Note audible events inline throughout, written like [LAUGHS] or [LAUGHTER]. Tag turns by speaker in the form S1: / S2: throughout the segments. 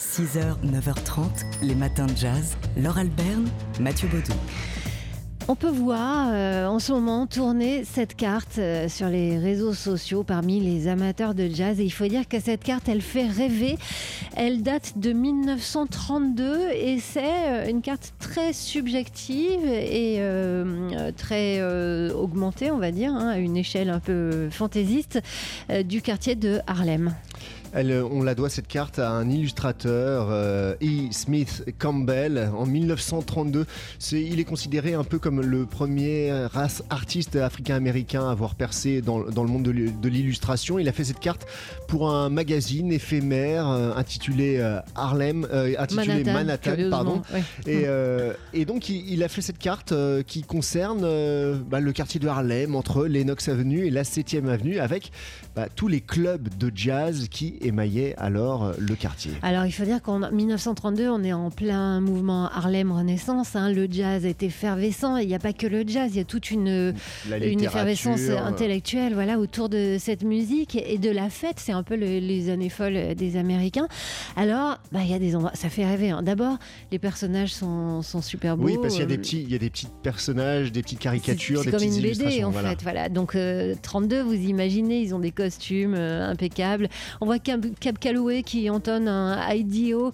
S1: 6h, 9h30, les matins de jazz. Laure Alberne, Mathieu Baudou.
S2: On peut voir euh, en ce moment tourner cette carte euh, sur les réseaux sociaux parmi les amateurs de jazz. Et il faut dire que cette carte, elle fait rêver. Elle date de 1932 et c'est euh, une carte très subjective et très augmentée, on va dire, hein, à une échelle un peu fantaisiste, du quartier de Harlem.
S3: Elle, euh, on la doit cette carte à un illustrateur, euh, E. Smith Campbell, en 1932. C'est, il est considéré un peu comme le premier race artiste africain-américain à avoir percé dans, dans le monde de, l'il- de l'illustration. Il a fait cette carte pour un magazine éphémère euh, intitulé euh, Harlem, intitulé Manhattan, pardon.
S2: ouais.
S3: Et, et donc il, il a fait cette carte qui concerne bah, le quartier de Harlem entre Lenox Avenue et la 7e Avenue avec bah, tous les clubs de jazz qui émaillaient alors le quartier.
S2: Alors il faut dire qu'en 1932, on est en plein mouvement Harlem Renaissance. hein. Le jazz est effervescent. Il n'y a pas que le jazz, il y a toute une, une effervescence intellectuelle voilà, autour de cette musique et de la fête. C'est un peu le- les années folles des Américains. Alors, bah, il y a des endroits, ça fait rêver. hein. D'abord, les personnages sont, sont super beaux.
S3: Oui, parce qu'il y a des
S2: Euh,
S3: petits, il y a des petits personnages, des petites caricatures,
S2: c'est
S3: des
S2: comme
S3: petites
S2: une BD en
S3: voilà.
S2: fait, voilà. Donc euh, 32, vous imaginez, ils ont des costumes euh, impeccables. On voit Cab, Calloway qui entonne un IDO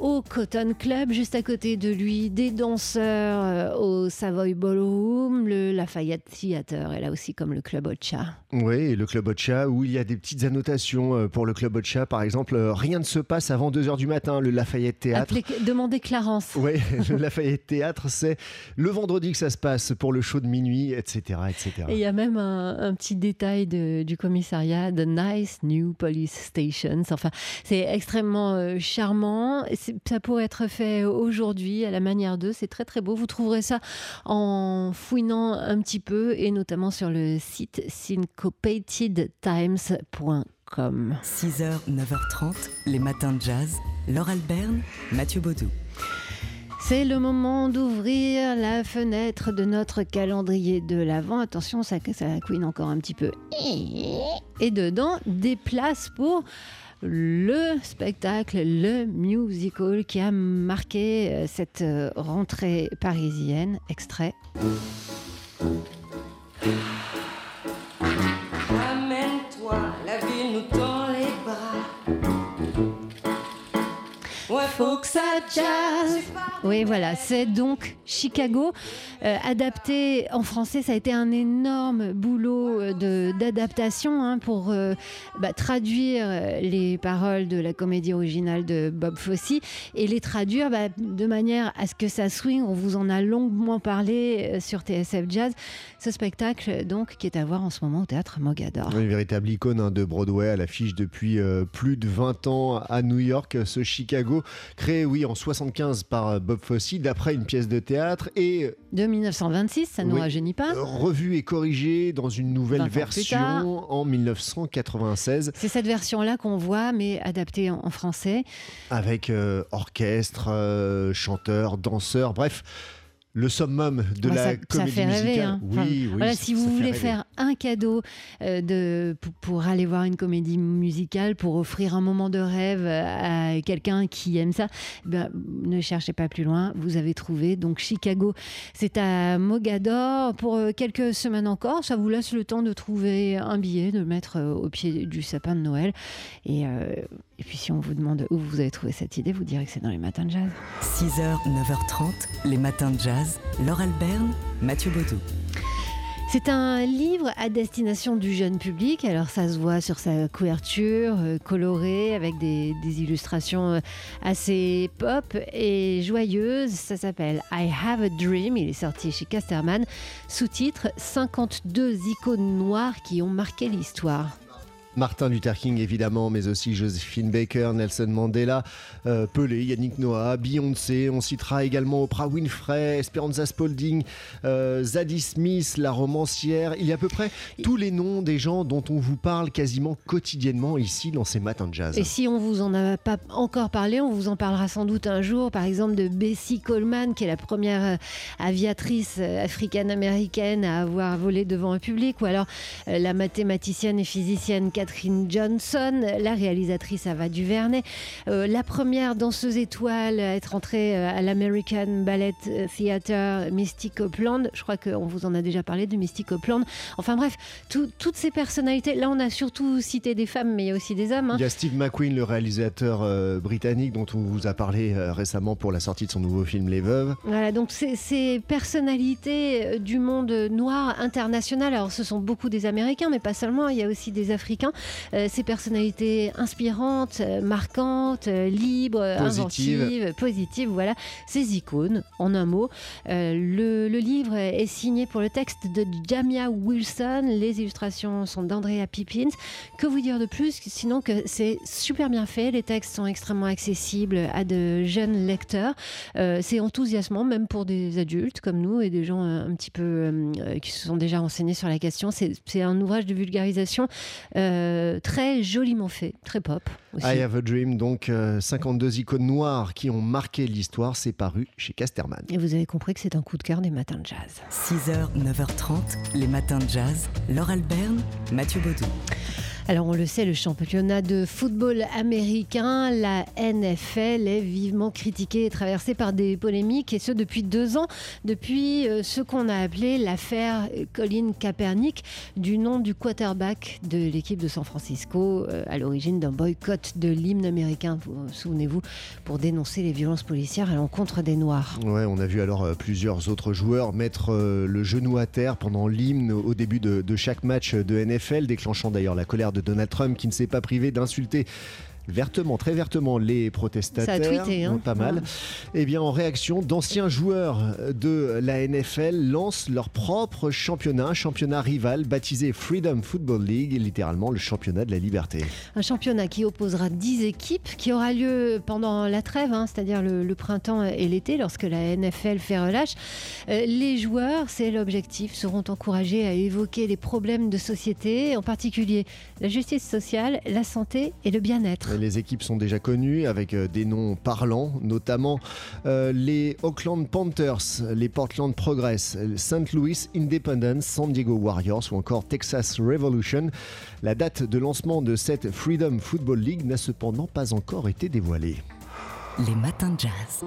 S2: au Cotton Club, juste à côté de lui, des danseurs euh, au Savoy Ballroom, le Lafayette Theatre, et là aussi comme le Club Ocha.
S3: Oui, le club Ocha où il y a des petites annotations euh, pour le club Ocha, par exemple, euh, rien ne se passe avant 2h du matin, le Lafayette Théâtre.
S2: Appelez, demandez Clarence.
S3: Oui, [LAUGHS] le Lafayette Théâtre, c'est le vendredi que ça se passe pour le show de minuit, etc. etc.
S2: Et il y a même un, un petit détail de- du commissariat, The Nice New Police Stations. Enfin, c'est extrêmement charmant. C'est- Ça pourrait être fait aujourd'hui à la manière d'eux. C'est très très beau. Vous trouverez ça en fouinant un petit peu et notamment sur le site syncopatedtimes.com.
S1: 6h, 9h30, les matins de jazz. Laure Alberne, Mathieu Baudou.
S2: C'est le moment d'ouvrir la fenêtre de notre calendrier de l'Avent. Attention, ça, ça couine encore un petit peu. Et dedans, des places pour le spectacle, le musical qui a marqué euh, cette euh, rentrée parisienne. Extrait.
S4: Amène-toi, la vie nous tend les bras. Ouais, faut que ça jazz.
S2: Oui, voilà, c'est donc Chicago. Euh, adapté en français, ça a été un énorme boulot euh, d'adaptation hein, pour euh, bah, traduire les paroles de la comédie originale de Bob Fosse et les traduire bah, de manière à ce que ça swing. On vous en a longuement parlé sur TSF Jazz. Ce spectacle, donc, qui est à voir en ce moment au théâtre Mogador.
S3: Une véritable icône hein, de Broadway à l'affiche depuis plus de 20 ans à New York, ce Chicago, créé oui en 75 par euh, Bob Fosse d'après une pièce de théâtre et
S2: De 1926, ça ne nous
S3: Oui.
S2: rajeunit pas.
S3: euh, revu et corrigé dans une
S2: 20 ans
S3: nouvelle version en 1996
S2: C'est cette version-là qu'on voit, mais adaptée en- en français.
S3: avec euh, orchestre, euh, chanteurs, danseurs, bref. Le summum de
S2: Bah,
S3: la
S2: ça, ça
S3: comédie
S2: fait rêver.
S3: musicale.
S2: hein.
S3: Oui,
S2: Enfin,
S3: oui.
S2: voilà, si vous voulez
S3: rêver.
S2: faire un cadeau euh, de, pour, pour aller voir une comédie musicale, pour offrir un moment de rêve à quelqu'un qui aime ça, ben, ne cherchez pas plus loin. Vous avez trouvé. Donc Chicago, c'est à Mogador pour euh, quelques semaines encore. Ça vous laisse le temps de trouver un billet, de le mettre euh, au pied du sapin de Noël. Et, euh, et puis si on vous demande où vous avez trouvé cette idée, vous direz que c'est dans les matins de jazz.
S1: 6h, 9h30, les matins de jazz. Laure Alberne, Mathieu Baudou.
S2: C'est un livre à destination du jeune public. Alors ça se voit sur sa couverture euh, colorée avec des, des illustrations euh, assez pop et joyeuses. Ça s'appelle I Have a Dream. Il est sorti chez Casterman. Sous-titre 52 icônes noires qui ont marqué l'histoire.
S3: Martin Luther King évidemment, mais aussi Josephine Baker, Nelson Mandela, euh, Pelé, Yannick Noah, Beyoncé. On citera également Oprah Winfrey, Esperanza Spalding, euh, Zadie Smith, la romancière. Il y a à peu près tous les noms des gens dont on vous parle quasiment quotidiennement ici dans ces matins de jazz.
S2: Et si on vous en a pas encore parlé, on vous en parlera sans doute un jour. Par exemple, de Bessie Coleman, qui est la première euh, aviatrice africaine-américaine à avoir volé devant un public, ou alors la mathématicienne et physicienne Catherine Johnson, la réalisatrice Ava DuVernay, euh, la première danseuse étoile à être entrée euh, à l'American Ballet Theatre, Mystic Copeland. Je crois qu'on vous en a déjà parlé de Mystic Copeland. Enfin bref, toutes ces personnalités. Là, on a surtout cité des femmes, mais il y a aussi des hommes. Hein.
S3: Il y a Steve McQueen, le réalisateur euh, britannique dont on vous a parlé récemment pour la sortie de son nouveau film Les Veuves.
S2: Voilà, donc ces personnalités du monde noir international. Alors, ce sont beaucoup des Américains, mais pas seulement. Il y a aussi des Africains. Ces personnalités inspirantes, marquantes, libres, inventives, positives. Voilà, ces icônes, en un mot. Euh, le, livre est signé pour le texte de Jamia Wilson. Les illustrations sont d'Andrea Pippins. Que vous dire de plus Sinon que c'est super bien fait. Les textes sont extrêmement accessibles à de jeunes lecteurs. Euh, c'est enthousiasmant, même pour des adultes comme nous et des gens euh, un petit peu qui se sont déjà renseignés sur la question. C'est un ouvrage de vulgarisation très joliment fait, très pop.
S3: I Have a Dream, donc 52 icônes noires qui ont marqué l'histoire. C'est paru chez Casterman.
S2: Et vous avez compris que c'est un coup de cœur des matins de jazz.
S1: 6h, 9h30, les matins de jazz. Laure Alberne, Mathieu Baudou.
S2: Alors on le sait, le championnat de football américain, la NFL, est vivement critiqué et traversé par des polémiques, et ce depuis deux ans, depuis euh, ce qu'on a appelé l'affaire Colin Kaepernick, du nom du quarterback de l'équipe de San Francisco, euh, à l'origine d'un boycott de l'hymne américain, vous, souvenez-vous, pour dénoncer les violences policières à l'encontre des Noirs.
S3: Ouais, on a vu alors euh, plusieurs autres joueurs mettre le genou à terre pendant l'hymne au début de, de chaque match de NFL, déclenchant d'ailleurs la colère de Donald Trump qui ne s'est pas privé d'insulter vertement, très vertement les protestataires.
S2: Ça a tweeté, hein.
S3: Pas mal. Et eh bien, en réaction, d'anciens joueurs de la NFL lancent leur propre championnat, un championnat rival baptisé Freedom Football League, littéralement le championnat de la liberté.
S2: Un championnat qui opposera 10 équipes, qui aura lieu pendant la trêve, hein, c'est-à-dire le, printemps et l'été, lorsque la NFL fait relâche. Euh, les joueurs, c'est l'objectif, seront encouragés à évoquer les problèmes de société, en particulier la justice sociale, la santé et le bien-être.
S3: Les équipes sont déjà connues avec euh, des noms parlants, notamment euh, les Oakland Panthers, les Portland Progress, St. Louis Independence, San Diego Warriors ou encore Texas Revolution. La date de lancement de cette Freedom Football League n'a cependant pas encore été dévoilée.
S1: Les matins jazz.